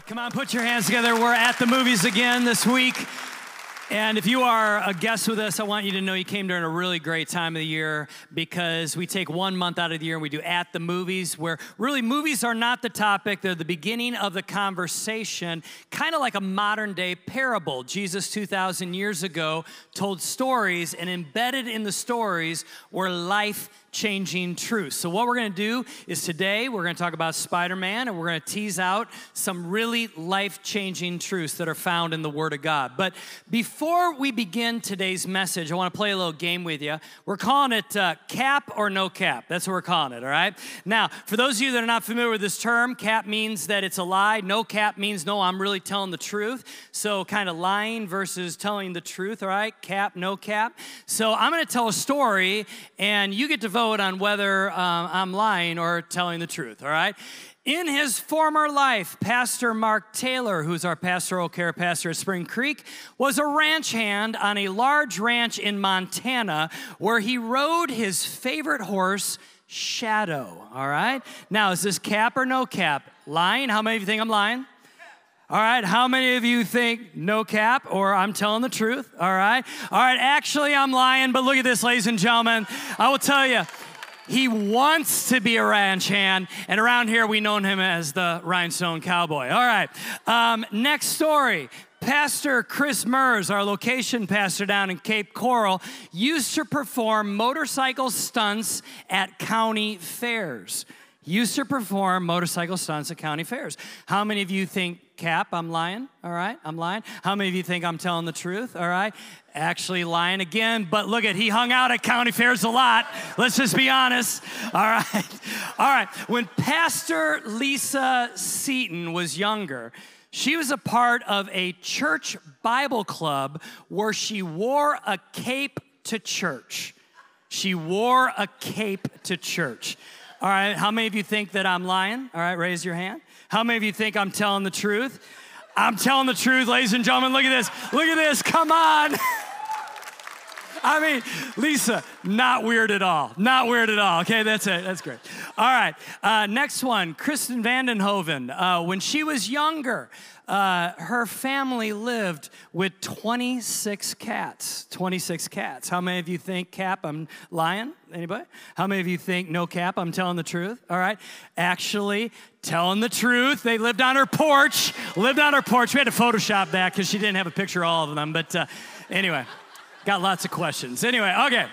right, come on, put your hands together. We're at the movies again this week. And if you are a guest with us, I want you to know you came during a really great time of the year because we take one month out of the year and we do at the movies, where really movies are not the topic, they're the beginning of the conversation, kind of like a modern day parable. Jesus, 2,000 years ago, told stories, and embedded in the stories were life changing truths. So, what we're going to do is today we're going to talk about Spider Man and we're going to tease out some really life changing truths that are found in the Word of God. But before we begin today's message, I want to play a little game with you. We're calling it uh, cap or no cap. That's what we're calling it, all right? Now, for those of you that are not familiar with this term, cap means that it's a lie, no cap means no, I'm really telling the truth. So, kind of lying versus telling the truth, all right? Cap, no cap. So, I'm going to tell a story and you get to vote vote on whether um, I'm lying or telling the truth, all right? In his former life, Pastor Mark Taylor, who's our pastoral care pastor at Spring Creek, was a ranch hand on a large ranch in Montana where he rode his favorite horse, Shadow. All right? Now, is this cap or no cap? Lying? How many of you think I'm lying? All right, how many of you think no cap or I'm telling the truth? All right, all right, actually, I'm lying, but look at this, ladies and gentlemen. I will tell you, he wants to be a ranch hand, and around here we know him as the rhinestone cowboy. All right, um, next story. Pastor Chris Mers, our location pastor down in Cape Coral, used to perform motorcycle stunts at county fairs. Used to perform motorcycle stunts at county fairs. How many of you think Cap, I'm lying. All right, I'm lying. How many of you think I'm telling the truth? All right, actually lying again. But look at he hung out at county fairs a lot. Let's just be honest. All right, all right. When Pastor Lisa Seaton was younger, she was a part of a church Bible club where she wore a cape to church. She wore a cape to church. All right, how many of you think that I'm lying? All right, raise your hand. How many of you think I'm telling the truth? I'm telling the truth, ladies and gentlemen. Look at this. Look at this. Come on. I mean, Lisa, not weird at all. Not weird at all. Okay, that's it. That's great. All right. Uh, next one, Kristen Vandenhoven. Uh, when she was younger, uh, her family lived with 26 cats. 26 cats. How many of you think, Cap, I'm lying? Anybody? How many of you think, no cap, I'm telling the truth? All right. Actually, telling the truth. They lived on her porch. Lived on her porch. We had to Photoshop that because she didn't have a picture of all of them. But uh, anyway, got lots of questions. Anyway, okay.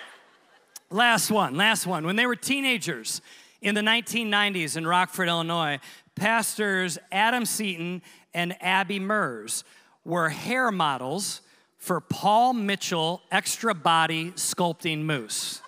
Last one. Last one. When they were teenagers in the 1990s in Rockford, Illinois, pastors Adam Seaton and Abby Mers were hair models for Paul Mitchell Extra Body Sculpting Mousse.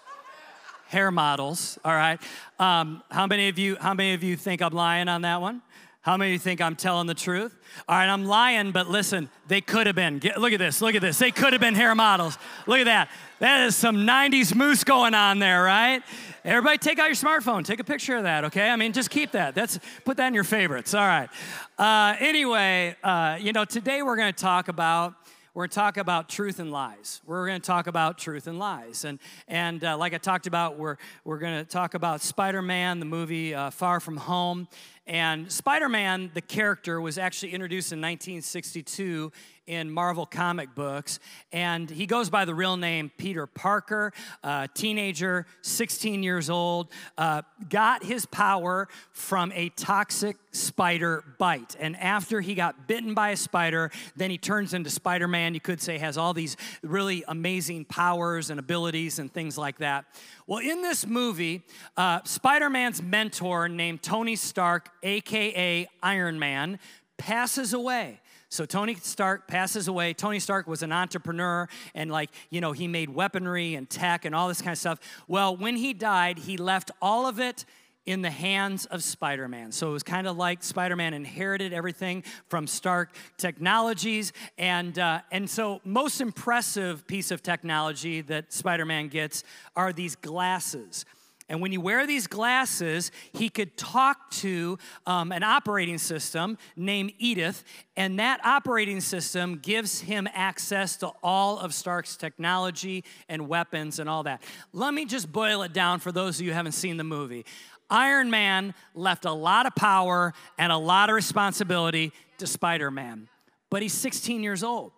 hair models, all right. Um, how many of you? How many of you think I'm lying on that one? How many of you think I'm telling the truth? All right, I'm lying, but listen, they could have been. Get, look at this, look at this. They could have been hair models. Look at that. That is some 90s mousse going on there, right? Everybody take out your smartphone. Take a picture of that, okay? I mean, just keep that. That's put that in your favorites. All right. Uh, anyway, uh, you know, today we're to talk about we're going to talk about truth and lies. We're going to talk about truth and lies. And, and uh, like I talked about, we're, we're going to talk about Spider Man, the movie uh, Far From Home. And Spider Man, the character, was actually introduced in 1962 in Marvel comic books. And he goes by the real name Peter Parker, uh, teenager, 16 years old, uh, got his power from a toxic spider bite. And after he got bitten by a spider, then he turns into Spider Man. You could say has all these really amazing powers and abilities and things like that. Well, in this movie, uh, Spider Man's mentor named Tony Stark, AKA Iron Man, passes away. So Tony Stark passes away. Tony Stark was an entrepreneur and, like, you know, he made weaponry and tech and all this kind of stuff. Well, when he died, he left all of it in the hands of Spider Man. So it was kind of like Spider Man inherited everything from Stark Technologies. And, uh, and so, most impressive piece of technology that Spider Man gets are these glasses. And when you wear these glasses, he could talk to um, an operating system named Edith, and that operating system gives him access to all of Stark's technology and weapons and all that. Let me just boil it down for those of you who haven't seen the movie. Iron Man left a lot of power and a lot of responsibility to Spider Man. But he's 16 years old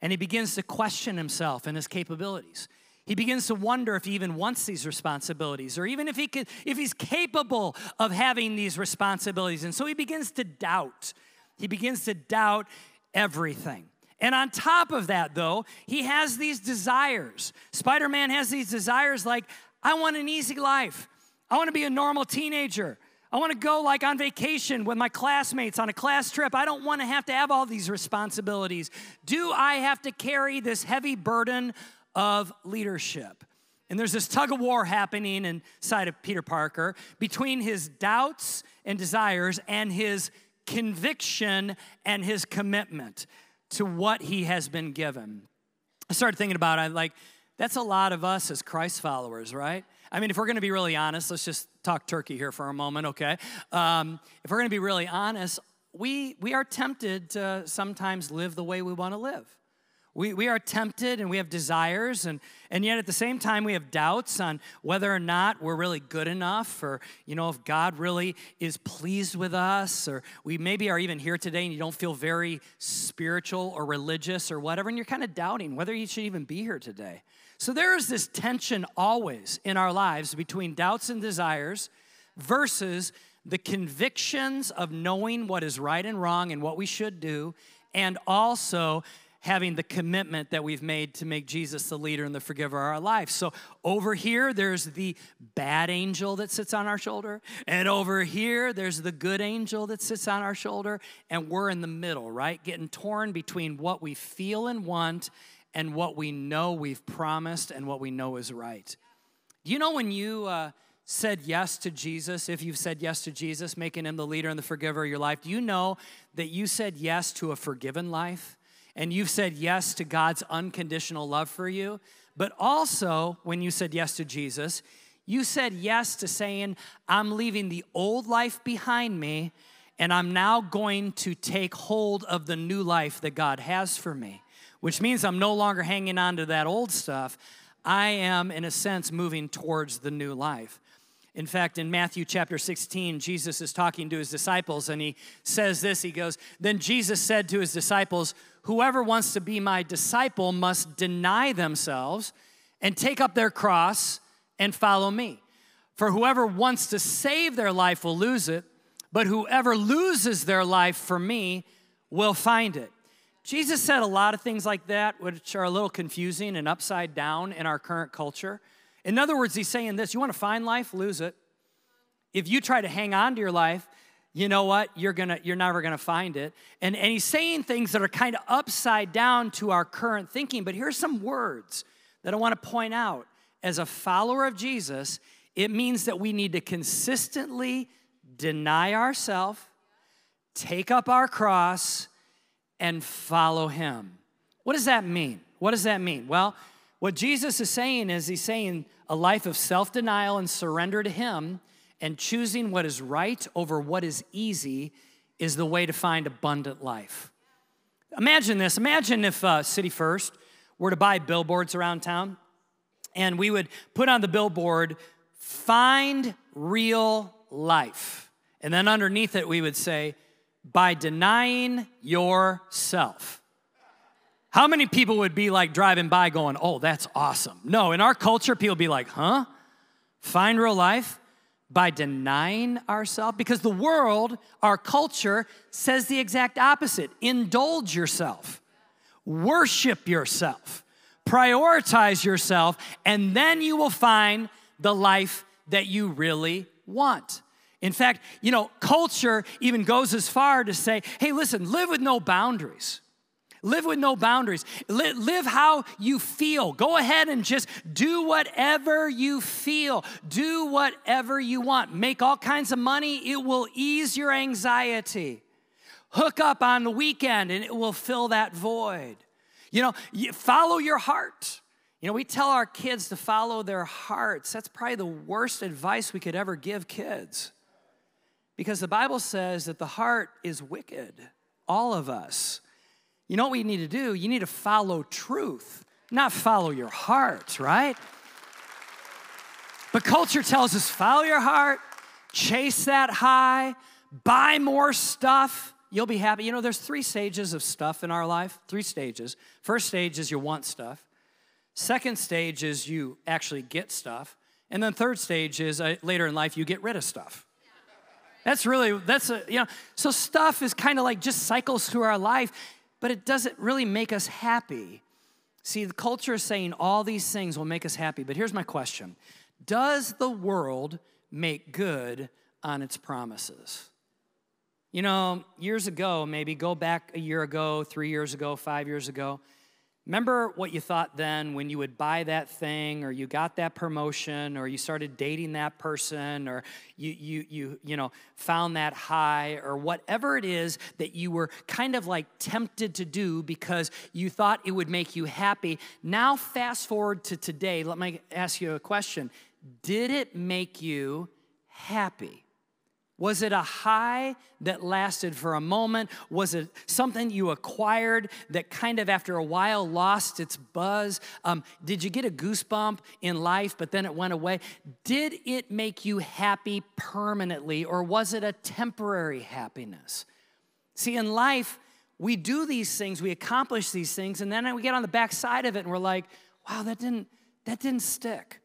and he begins to question himself and his capabilities. He begins to wonder if he even wants these responsibilities or even if he could if he's capable of having these responsibilities. And so he begins to doubt. He begins to doubt everything. And on top of that though, he has these desires. Spider-Man has these desires like I want an easy life. I want to be a normal teenager. I want to go like on vacation with my classmates on a class trip. I don't want to have to have all these responsibilities. Do I have to carry this heavy burden of leadership? And there's this tug of war happening inside of Peter Parker between his doubts and desires and his conviction and his commitment to what he has been given. I started thinking about it, like, that's a lot of us as Christ followers, right? I mean, if we're gonna be really honest, let's just talk turkey here for a moment, okay? Um, if we're gonna be really honest, we, we are tempted to sometimes live the way we wanna live. We, we are tempted and we have desires, and, and yet at the same time, we have doubts on whether or not we're really good enough, or you know, if God really is pleased with us, or we maybe are even here today and you don't feel very spiritual or religious or whatever, and you're kind of doubting whether you should even be here today. So there is this tension always in our lives between doubts and desires versus the convictions of knowing what is right and wrong and what we should do, and also having the commitment that we've made to make Jesus the leader and the forgiver of our life. So over here, there's the bad angel that sits on our shoulder, and over here, there's the good angel that sits on our shoulder, and we're in the middle, right? Getting torn between what we feel and want and what we know we've promised and what we know is right. Do you know when you uh, said yes to Jesus, if you've said yes to Jesus, making him the leader and the forgiver of your life, do you know that you said yes to a forgiven life? And you've said yes to God's unconditional love for you. But also, when you said yes to Jesus, you said yes to saying, I'm leaving the old life behind me and I'm now going to take hold of the new life that God has for me which means I'm no longer hanging on to that old stuff. I am, in a sense, moving towards the new life. In fact, in Matthew chapter 16, Jesus is talking to his disciples and he says this He goes, Then Jesus said to his disciples, Whoever wants to be my disciple must deny themselves and take up their cross and follow me. For whoever wants to save their life will lose it, but whoever loses their life for me will find it. Jesus said a lot of things like that, which are a little confusing and upside down in our current culture. In other words, he's saying this you want to find life, lose it. If you try to hang on to your life, you know what? You're gonna, you're never gonna find it. And, and he's saying things that are kind of upside down to our current thinking. But here's some words that I want to point out. As a follower of Jesus, it means that we need to consistently deny ourselves, take up our cross, and follow him. What does that mean? What does that mean? Well, what Jesus is saying is he's saying a life of self denial and surrender to him and choosing what is right over what is easy is the way to find abundant life. Imagine this. Imagine if uh, City First were to buy billboards around town and we would put on the billboard, find real life. And then underneath it, we would say, by denying yourself. How many people would be like driving by going, oh, that's awesome? No, in our culture, people be like, huh? Find real life by denying ourselves? Because the world, our culture, says the exact opposite indulge yourself, worship yourself, prioritize yourself, and then you will find the life that you really want. In fact, you know, culture even goes as far to say, hey, listen, live with no boundaries. Live with no boundaries. Live how you feel. Go ahead and just do whatever you feel. Do whatever you want. Make all kinds of money. It will ease your anxiety. Hook up on the weekend and it will fill that void. You know, follow your heart. You know, we tell our kids to follow their hearts. That's probably the worst advice we could ever give kids. Because the Bible says that the heart is wicked, all of us. You know what we need to do? You need to follow truth, not follow your heart, right? But culture tells us follow your heart, chase that high, buy more stuff, you'll be happy. You know, there's three stages of stuff in our life, three stages. First stage is you want stuff. Second stage is you actually get stuff. And then third stage is uh, later in life, you get rid of stuff. That's really, that's a, you know, so stuff is kind of like just cycles through our life, but it doesn't really make us happy. See, the culture is saying all these things will make us happy, but here's my question Does the world make good on its promises? You know, years ago, maybe go back a year ago, three years ago, five years ago, Remember what you thought then when you would buy that thing or you got that promotion or you started dating that person or you you you you know found that high or whatever it is that you were kind of like tempted to do because you thought it would make you happy. Now fast forward to today, let me ask you a question. Did it make you happy? Was it a high that lasted for a moment? Was it something you acquired that kind of after a while lost its buzz? Um, did you get a goosebump in life, but then it went away? Did it make you happy permanently, or was it a temporary happiness? See, in life, we do these things, we accomplish these things, and then we get on the backside of it and we're like, wow, that didn't, that didn't stick.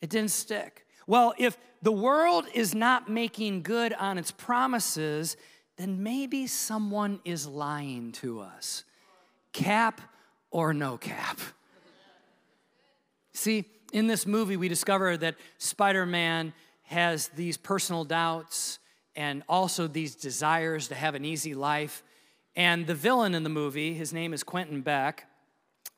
It didn't stick. Well, if the world is not making good on its promises, then maybe someone is lying to us. Cap or no cap. See, in this movie, we discover that Spider Man has these personal doubts and also these desires to have an easy life. And the villain in the movie, his name is Quentin Beck,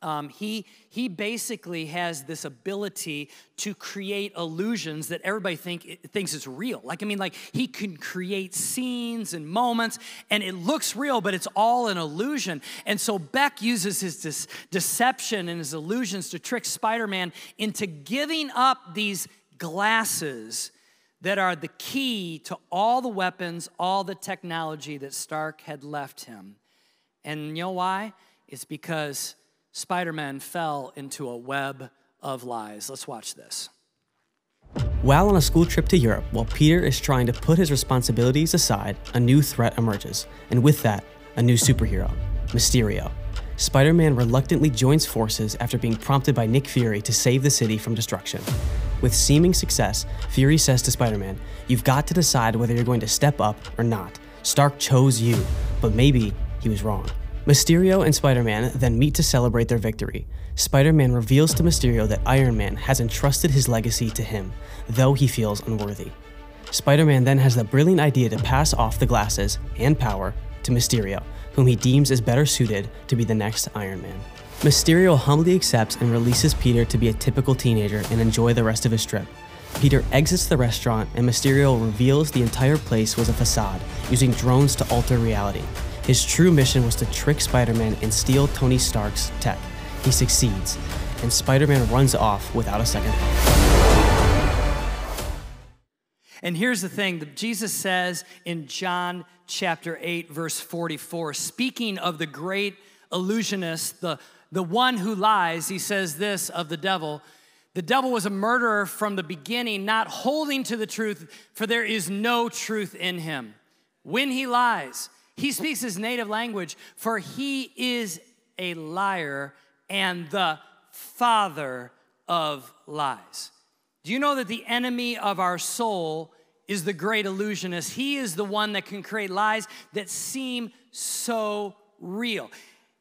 um, he, he basically has this ability to create illusions that everybody think, thinks is real. Like, I mean, like he can create scenes and moments and it looks real, but it's all an illusion. And so Beck uses his deception and his illusions to trick Spider Man into giving up these glasses that are the key to all the weapons, all the technology that Stark had left him. And you know why? It's because Spider Man fell into a web of lies. Let's watch this. While on a school trip to Europe, while Peter is trying to put his responsibilities aside, a new threat emerges, and with that, a new superhero, Mysterio. Spider Man reluctantly joins forces after being prompted by Nick Fury to save the city from destruction. With seeming success, Fury says to Spider Man, You've got to decide whether you're going to step up or not. Stark chose you, but maybe he was wrong. Mysterio and Spider Man then meet to celebrate their victory. Spider Man reveals to Mysterio that Iron Man has entrusted his legacy to him, though he feels unworthy. Spider Man then has the brilliant idea to pass off the glasses and power to Mysterio, whom he deems is better suited to be the next Iron Man. Mysterio humbly accepts and releases Peter to be a typical teenager and enjoy the rest of his trip. Peter exits the restaurant and Mysterio reveals the entire place was a facade, using drones to alter reality. His true mission was to trick Spider Man and steal Tony Stark's tech. He succeeds, and Spider Man runs off without a second thought. And here's the thing Jesus says in John chapter 8, verse 44, speaking of the great illusionist, the, the one who lies, he says this of the devil. The devil was a murderer from the beginning, not holding to the truth, for there is no truth in him. When he lies, he speaks his native language, for he is a liar and the father of lies. Do you know that the enemy of our soul is the great illusionist? He is the one that can create lies that seem so real.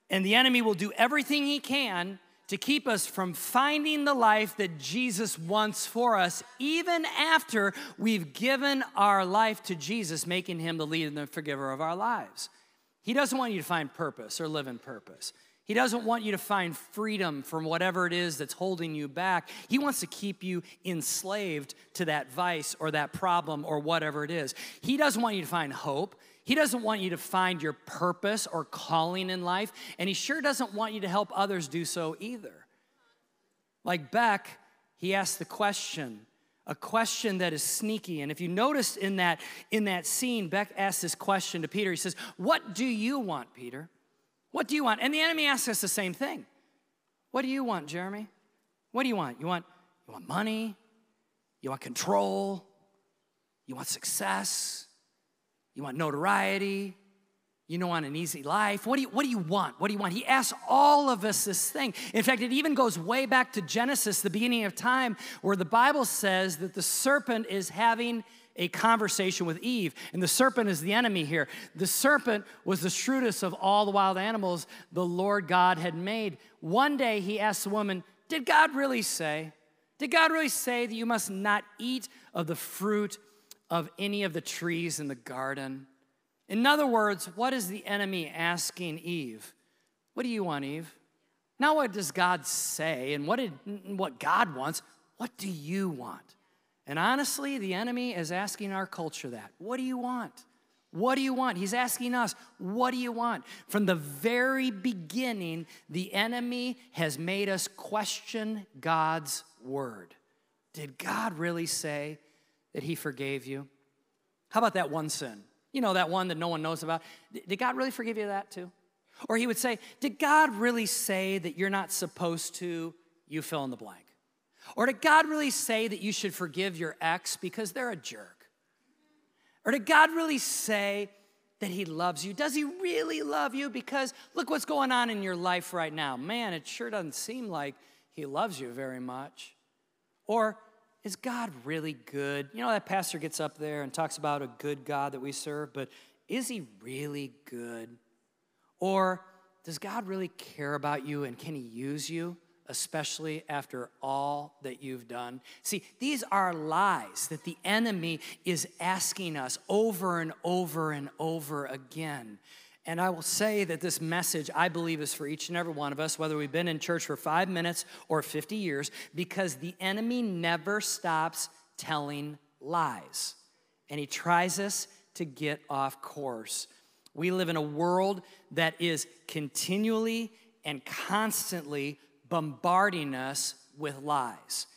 And the enemy will do everything he can to keep us from finding the life that Jesus wants for us, even after we've given our life to Jesus, making him the leader and the forgiver of our lives. He doesn't want you to find purpose or live in purpose. He doesn't want you to find freedom from whatever it is that's holding you back. He wants to keep you enslaved to that vice or that problem or whatever it is. He doesn't want you to find hope. He doesn't want you to find your purpose or calling in life, and he sure doesn't want you to help others do so either. Like Beck, he asked the question, a question that is sneaky. And if you notice in that in that scene, Beck asks this question to Peter. He says, "What do you want, Peter? What do you want?" And the enemy asks us the same thing. What do you want, Jeremy? What do you want? You want you want money? You want control? You want success? You want notoriety? You don't want an easy life. What do, you, what do you want? What do you want? He asks all of us this thing. In fact, it even goes way back to Genesis, the beginning of time, where the Bible says that the serpent is having a conversation with Eve. And the serpent is the enemy here. The serpent was the shrewdest of all the wild animals the Lord God had made. One day he asked the woman, Did God really say? Did God really say that you must not eat of the fruit of any of the trees in the garden? In other words, what is the enemy asking Eve? What do you want, Eve? Now, what does God say and what, did, what God wants? What do you want? And honestly, the enemy is asking our culture that. What do you want? What do you want? He's asking us, what do you want? From the very beginning, the enemy has made us question God's word. Did God really say that he forgave you? How about that one sin? You know, that one that no one knows about. Did God really forgive you that too? Or he would say, Did God really say that you're not supposed to? You fill in the blank. Or did God really say that you should forgive your ex because they're a jerk? Or did God really say that He loves you? Does He really love you? Because look what's going on in your life right now. Man, it sure doesn't seem like He loves you very much. Or is God really good? You know, that pastor gets up there and talks about a good God that we serve, but is he really good? Or does God really care about you and can he use you, especially after all that you've done? See, these are lies that the enemy is asking us over and over and over again. And I will say that this message, I believe, is for each and every one of us, whether we've been in church for five minutes or 50 years, because the enemy never stops telling lies. And he tries us to get off course. We live in a world that is continually and constantly bombarding us with lies.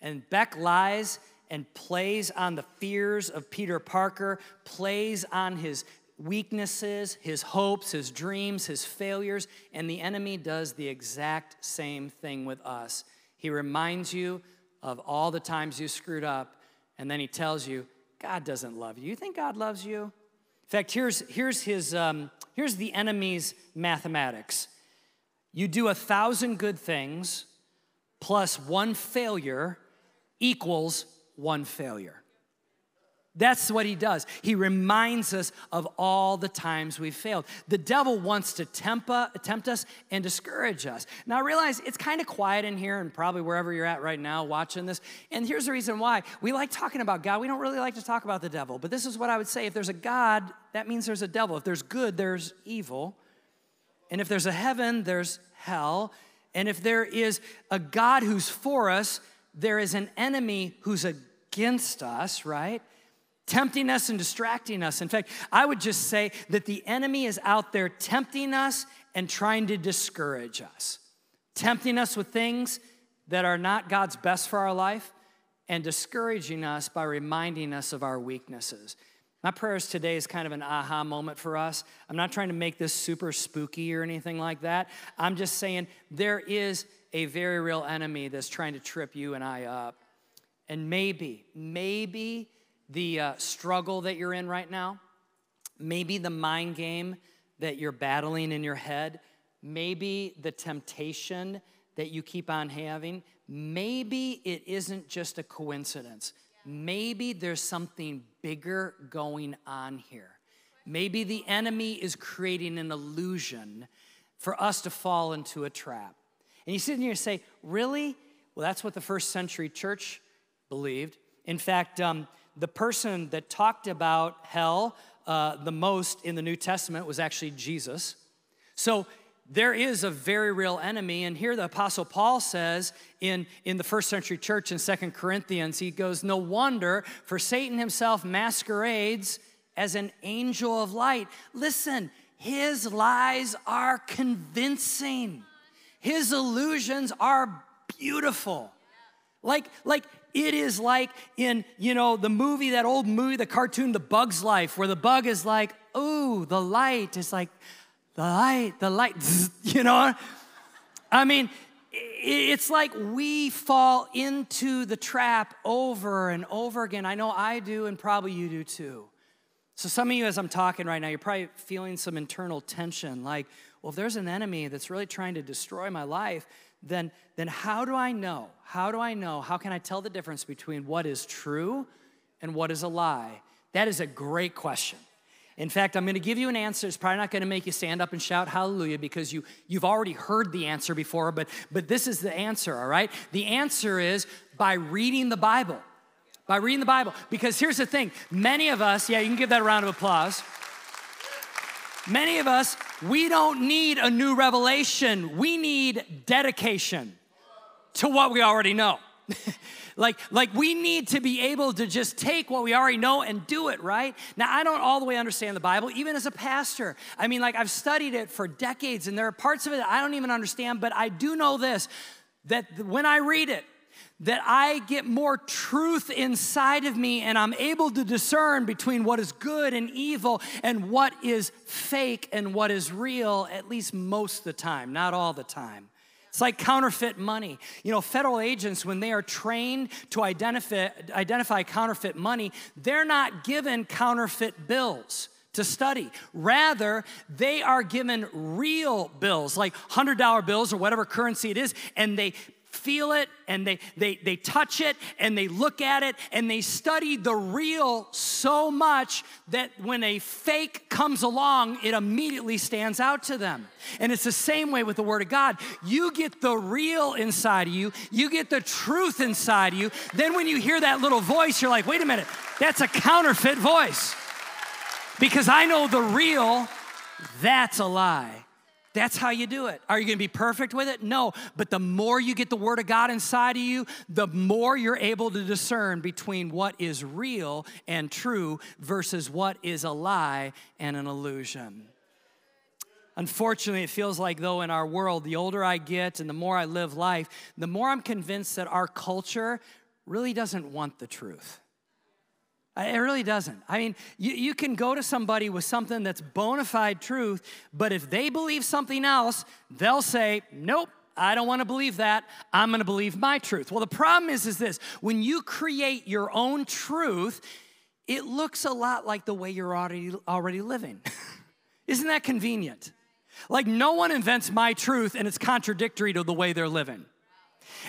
And Beck lies and plays on the fears of Peter Parker, plays on his weaknesses, his hopes, his dreams, his failures, and the enemy does the exact same thing with us. He reminds you of all the times you screwed up, and then he tells you, God doesn't love you. You think God loves you? In fact, here's, here's, his, um, here's the enemy's mathematics you do a thousand good things plus one failure equals one failure. That's what he does. He reminds us of all the times we've failed. The devil wants to tempt, uh, tempt us and discourage us. Now, realize it's kind of quiet in here and probably wherever you're at right now watching this. And here's the reason why. We like talking about God. We don't really like to talk about the devil. But this is what I would say if there's a God, that means there's a devil. If there's good, there's evil. And if there's a heaven, there's hell. And if there is a God who's for us, there is an enemy who's against us, right? Tempting us and distracting us. In fact, I would just say that the enemy is out there tempting us and trying to discourage us, tempting us with things that are not God's best for our life and discouraging us by reminding us of our weaknesses. My prayers today is kind of an aha moment for us. I'm not trying to make this super spooky or anything like that. I'm just saying there is a very real enemy that's trying to trip you and I up. And maybe, maybe the uh, struggle that you're in right now, maybe the mind game that you're battling in your head, maybe the temptation that you keep on having, maybe it isn't just a coincidence. Maybe there's something bigger going on here. Maybe the enemy is creating an illusion for us to fall into a trap. And you sit here and say, Really? Well, that's what the first century church believed. In fact, um, the person that talked about hell uh, the most in the New Testament was actually Jesus. So there is a very real enemy. And here the Apostle Paul says in, in the first century church in Second Corinthians, he goes, No wonder, for Satan himself masquerades as an angel of light. Listen, his lies are convincing, his illusions are beautiful. Like, like it is like in, you know, the movie, that old movie, the cartoon, The Bug's Life, where the bug is like, oh, the light is like, the light, the light, you know? I mean, it's like we fall into the trap over and over again. I know I do, and probably you do too. So, some of you, as I'm talking right now, you're probably feeling some internal tension like, well, if there's an enemy that's really trying to destroy my life, then, then how do I know? How do I know? How can I tell the difference between what is true and what is a lie? That is a great question. In fact, I'm going to give you an answer. It's probably not going to make you stand up and shout hallelujah because you, you've already heard the answer before, but, but this is the answer, all right? The answer is by reading the Bible. By reading the Bible. Because here's the thing many of us, yeah, you can give that a round of applause. Many of us, we don't need a new revelation, we need dedication to what we already know. like, like we need to be able to just take what we already know and do it, right? Now, I don't all the way understand the Bible, even as a pastor. I mean, like, I've studied it for decades, and there are parts of it I don't even understand, but I do know this that when I read it, that I get more truth inside of me and I'm able to discern between what is good and evil and what is fake and what is real, at least most of the time, not all the time. It's like counterfeit money. You know, federal agents, when they are trained to identify, identify counterfeit money, they're not given counterfeit bills to study. Rather, they are given real bills, like $100 bills or whatever currency it is, and they feel it and they, they, they touch it and they look at it and they study the real so much that when a fake comes along, it immediately stands out to them. And it's the same way with the Word of God. You get the real inside of you, you get the truth inside of you. Then when you hear that little voice, you're like, wait a minute, that's a counterfeit voice. Because I know the real, that's a lie. That's how you do it. Are you going to be perfect with it? No. But the more you get the Word of God inside of you, the more you're able to discern between what is real and true versus what is a lie and an illusion. Unfortunately, it feels like, though, in our world, the older I get and the more I live life, the more I'm convinced that our culture really doesn't want the truth. It really doesn't. I mean, you, you can go to somebody with something that's bona fide truth, but if they believe something else, they'll say, Nope, I don't want to believe that. I'm going to believe my truth. Well, the problem is, is this when you create your own truth, it looks a lot like the way you're already, already living. Isn't that convenient? Like, no one invents my truth and it's contradictory to the way they're living.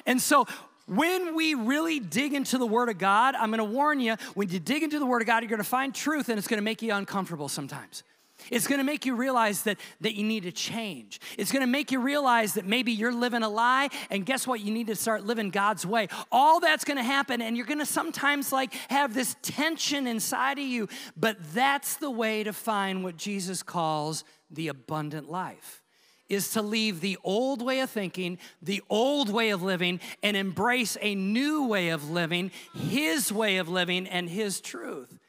And so, when we really dig into the Word of God, I'm gonna warn you, when you dig into the Word of God, you're gonna find truth and it's gonna make you uncomfortable sometimes. It's gonna make you realize that, that you need to change. It's gonna make you realize that maybe you're living a lie, and guess what? You need to start living God's way. All that's gonna happen, and you're gonna sometimes like have this tension inside of you, but that's the way to find what Jesus calls the abundant life is to leave the old way of thinking, the old way of living, and embrace a new way of living, His way of living, and His truth.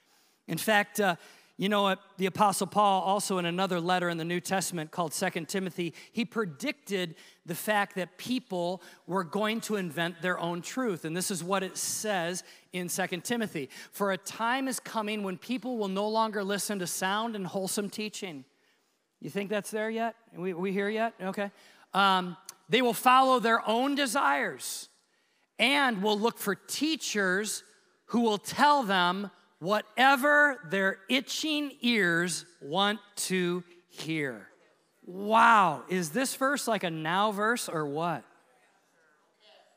In fact, uh, you know what? The Apostle Paul, also in another letter in the New Testament called Second Timothy, he predicted the fact that people were going to invent their own truth. And this is what it says in Second Timothy For a time is coming when people will no longer listen to sound and wholesome teaching you think that's there yet? We, we here yet? Okay. Um, they will follow their own desires and will look for teachers who will tell them whatever their itching ears want to hear. Wow, is this verse like a now verse or what?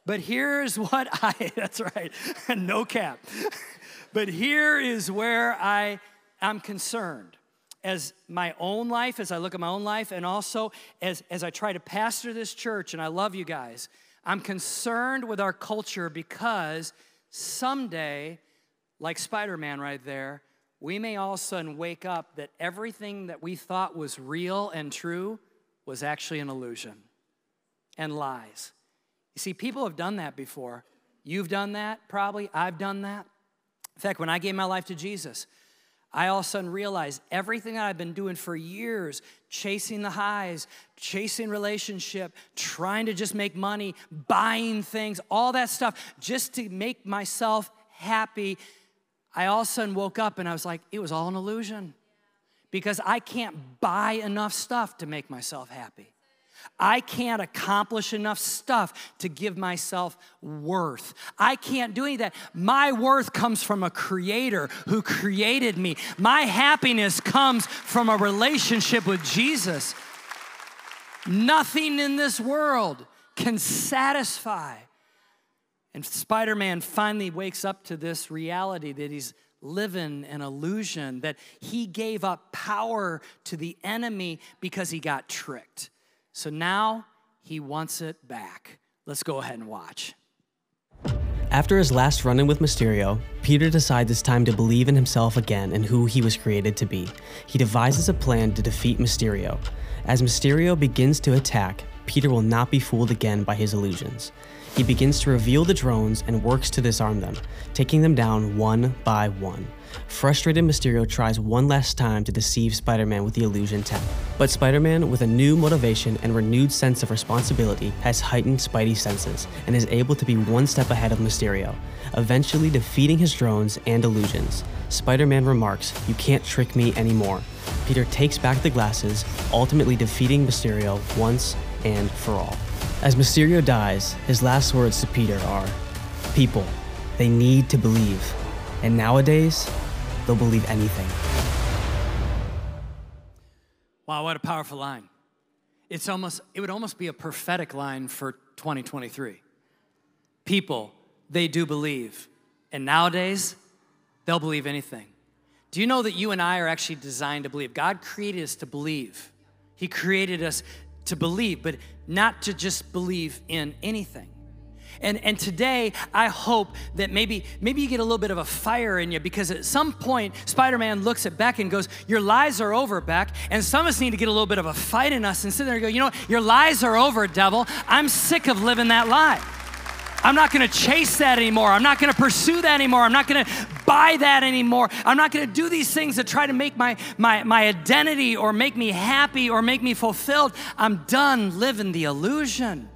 But here's what I, that's right, no cap. but here is where I am concerned as my own life, as I look at my own life, and also as, as I try to pastor this church, and I love you guys, I'm concerned with our culture because someday, like Spider Man right there, we may all of a sudden wake up that everything that we thought was real and true was actually an illusion and lies. You see, people have done that before. You've done that, probably. I've done that. In fact, when I gave my life to Jesus, I all of a sudden realized everything that I've been doing for years, chasing the highs, chasing relationship, trying to just make money, buying things, all that stuff, just to make myself happy. I all of a sudden woke up and I was like, it was all an illusion because I can't buy enough stuff to make myself happy. I can't accomplish enough stuff to give myself worth. I can't do any of that. My worth comes from a creator who created me. My happiness comes from a relationship with Jesus. Nothing in this world can satisfy. And Spider Man finally wakes up to this reality that he's living an illusion, that he gave up power to the enemy because he got tricked. So now he wants it back. Let's go ahead and watch. After his last run in with Mysterio, Peter decides it's time to believe in himself again and who he was created to be. He devises a plan to defeat Mysterio. As Mysterio begins to attack, Peter will not be fooled again by his illusions. He begins to reveal the drones and works to disarm them, taking them down one by one. Frustrated Mysterio tries one last time to deceive Spider Man with the illusion tech. But Spider Man, with a new motivation and renewed sense of responsibility, has heightened Spidey senses and is able to be one step ahead of Mysterio, eventually defeating his drones and illusions. Spider Man remarks, You can't trick me anymore. Peter takes back the glasses, ultimately defeating Mysterio once and for all. As Mysterio dies, his last words to Peter are People, they need to believe. And nowadays, they'll believe anything. Wow, what a powerful line. It's almost, it would almost be a prophetic line for 2023. People, they do believe. And nowadays, they'll believe anything. Do you know that you and I are actually designed to believe? God created us to believe. He created us to believe, but not to just believe in anything. And, and today, I hope that maybe, maybe you get a little bit of a fire in you because at some point, Spider Man looks at Beck and goes, Your lies are over, Beck. And some of us need to get a little bit of a fight in us and sit there and go, You know what? Your lies are over, devil. I'm sick of living that lie. I'm not gonna chase that anymore. I'm not gonna pursue that anymore. I'm not gonna buy that anymore. I'm not gonna do these things that try to make my, my, my identity or make me happy or make me fulfilled. I'm done living the illusion.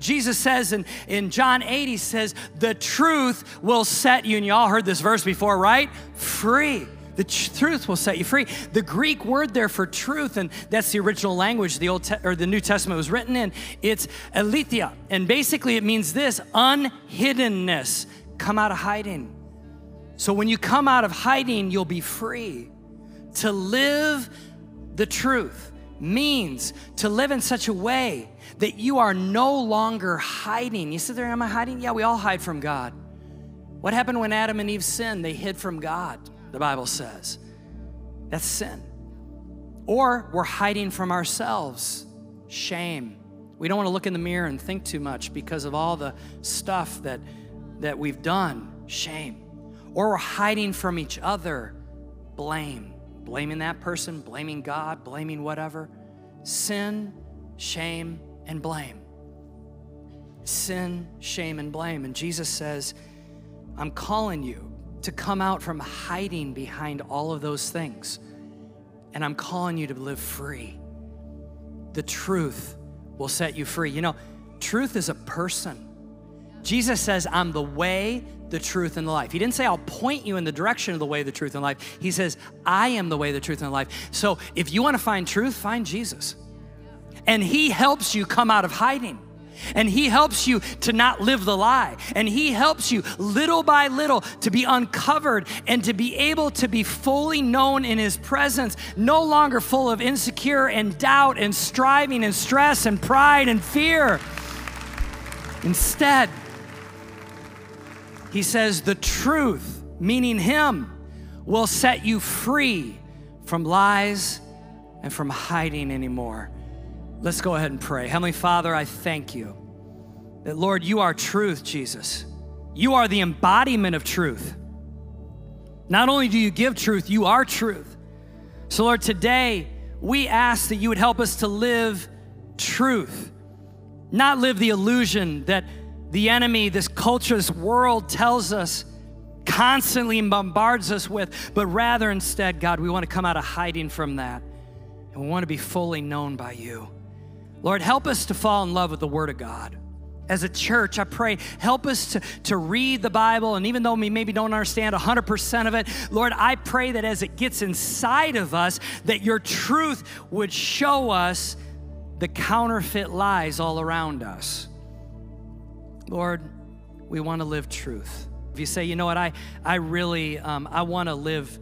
Jesus says in, in John 8, he says, The truth will set you, and you all heard this verse before, right? Free. The truth will set you free. The Greek word there for truth, and that's the original language the Old Te- or the New Testament was written in. It's aletheia, and basically it means this: unhiddenness. Come out of hiding. So when you come out of hiding, you'll be free. To live the truth means to live in such a way that you are no longer hiding. You sit there, am I hiding? Yeah, we all hide from God. What happened when Adam and Eve sinned? They hid from God, the Bible says. That's sin. Or we're hiding from ourselves. Shame. We don't want to look in the mirror and think too much because of all the stuff that, that we've done. Shame. Or we're hiding from each other. Blame. Blaming that person, blaming God, blaming whatever. Sin, shame, and blame. Sin, shame, and blame. And Jesus says, I'm calling you to come out from hiding behind all of those things. And I'm calling you to live free. The truth will set you free. You know, truth is a person. Jesus says, I'm the way, the truth, and the life. He didn't say, I'll point you in the direction of the way, the truth, and life. He says, I am the way, the truth, and the life. So if you want to find truth, find Jesus and He helps you come out of hiding. And He helps you to not live the lie. And He helps you little by little to be uncovered and to be able to be fully known in His presence, no longer full of insecure and doubt and striving and stress and pride and fear. Instead, He says, the truth, meaning Him, will set you free from lies and from hiding anymore. Let's go ahead and pray. Heavenly Father, I thank you that, Lord, you are truth, Jesus. You are the embodiment of truth. Not only do you give truth, you are truth. So, Lord, today we ask that you would help us to live truth, not live the illusion that the enemy, this culture, this world tells us constantly bombards us with, but rather instead, God, we want to come out of hiding from that and we want to be fully known by you. Lord, help us to fall in love with the Word of God. As a church, I pray, help us to, to read the Bible. And even though we maybe don't understand 100% of it, Lord, I pray that as it gets inside of us, that your truth would show us the counterfeit lies all around us. Lord, we want to live truth. If you say, you know what, I, I really, um, I want to live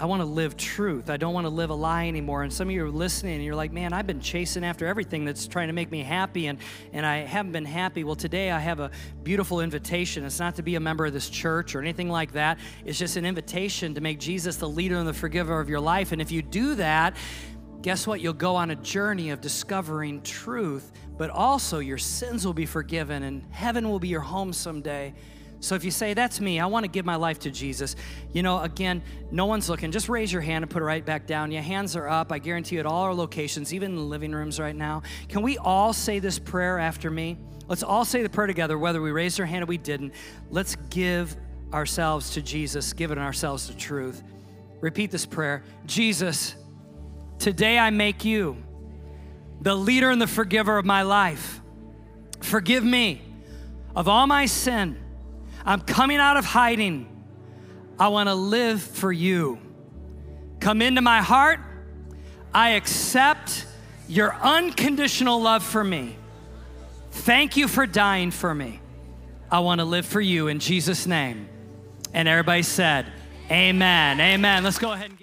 I want to live truth. I don't want to live a lie anymore. And some of you are listening and you're like, man, I've been chasing after everything that's trying to make me happy and, and I haven't been happy. Well, today I have a beautiful invitation. It's not to be a member of this church or anything like that, it's just an invitation to make Jesus the leader and the forgiver of your life. And if you do that, guess what? You'll go on a journey of discovering truth, but also your sins will be forgiven and heaven will be your home someday. So if you say, That's me, I want to give my life to Jesus, you know, again, no one's looking. Just raise your hand and put it right back down. Your hands are up. I guarantee you at all our locations, even in the living rooms right now. Can we all say this prayer after me? Let's all say the prayer together, whether we raised our hand or we didn't. Let's give ourselves to Jesus, giving ourselves to truth. Repeat this prayer Jesus, today I make you the leader and the forgiver of my life. Forgive me of all my sin I'm coming out of hiding. I want to live for you. Come into my heart. I accept your unconditional love for me. Thank you for dying for me. I want to live for you in Jesus' name. And everybody said, Amen. Amen. Let's go ahead and.